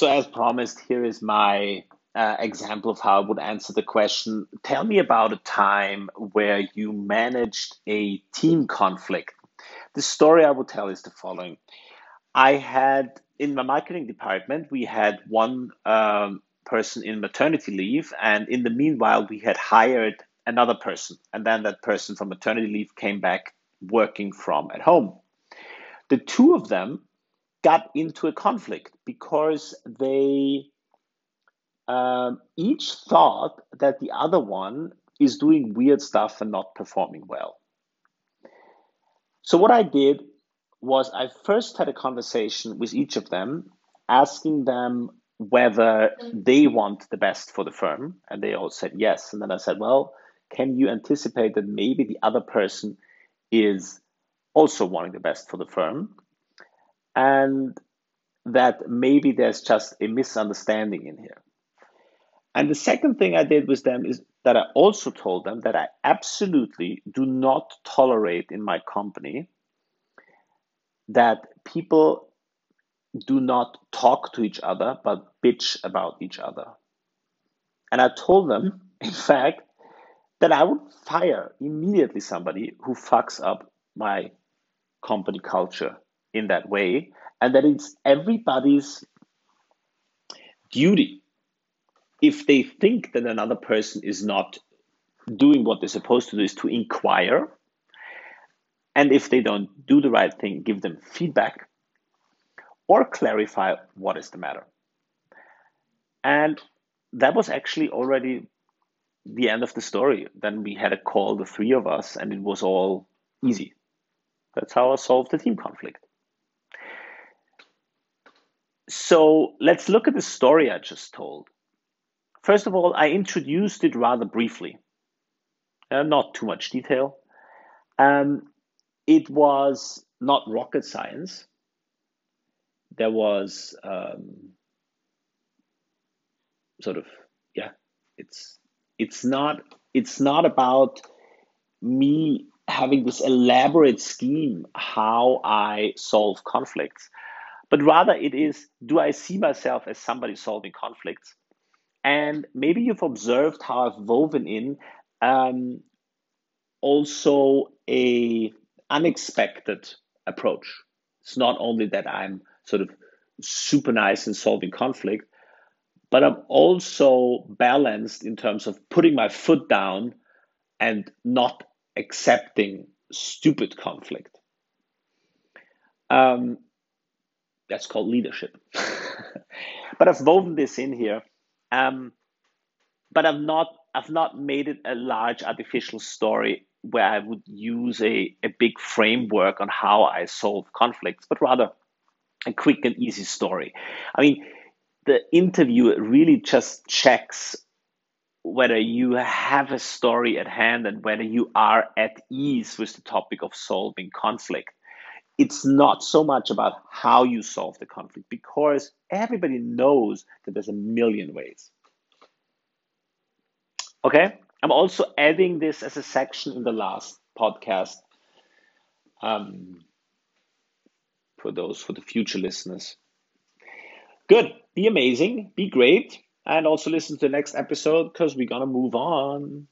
So, as promised, here is my uh, example of how I would answer the question. Tell me about a time where you managed a team conflict. The story I will tell is the following I had in my marketing department, we had one um, person in maternity leave, and in the meanwhile, we had hired another person, and then that person from maternity leave came back working from at home. The two of them got into a conflict because they um, each thought that the other one is doing weird stuff and not performing well. So, what I did was I first had a conversation with each of them, asking them whether they want the best for the firm. And they all said yes. And then I said, well, can you anticipate that maybe the other person is also wanting the best for the firm? And that maybe there's just a misunderstanding in here. And the second thing I did with them is that I also told them that I absolutely do not tolerate in my company that people do not talk to each other but bitch about each other. And I told them, in fact, that I would fire immediately somebody who fucks up my company culture in that way, and that it's everybody's duty. If they think that another person is not doing what they're supposed to do is to inquire and if they don't do the right thing give them feedback or clarify what is the matter. And that was actually already the end of the story. Then we had a call the three of us and it was all easy. That's how i solved the team conflict so let's look at the story i just told First of all, I introduced it rather briefly, uh, not too much detail. Um, it was not rocket science. There was um, sort of yeah, it's it's not it's not about me having this elaborate scheme how I solve conflicts, but rather it is do I see myself as somebody solving conflicts and maybe you've observed how I've woven in um, also a unexpected approach. It's not only that I'm sort of super nice in solving conflict, but I'm also balanced in terms of putting my foot down and not accepting stupid conflict. Um, that's called leadership. but I've woven this in here um, but I've not I've not made it a large artificial story where I would use a, a big framework on how I solve conflicts, but rather a quick and easy story. I mean, the interview really just checks whether you have a story at hand and whether you are at ease with the topic of solving conflict. It's not so much about how you solve the conflict because everybody knows that there's a million ways. Okay, I'm also adding this as a section in the last podcast um, for those for the future listeners. Good, be amazing, be great, and also listen to the next episode because we're gonna move on.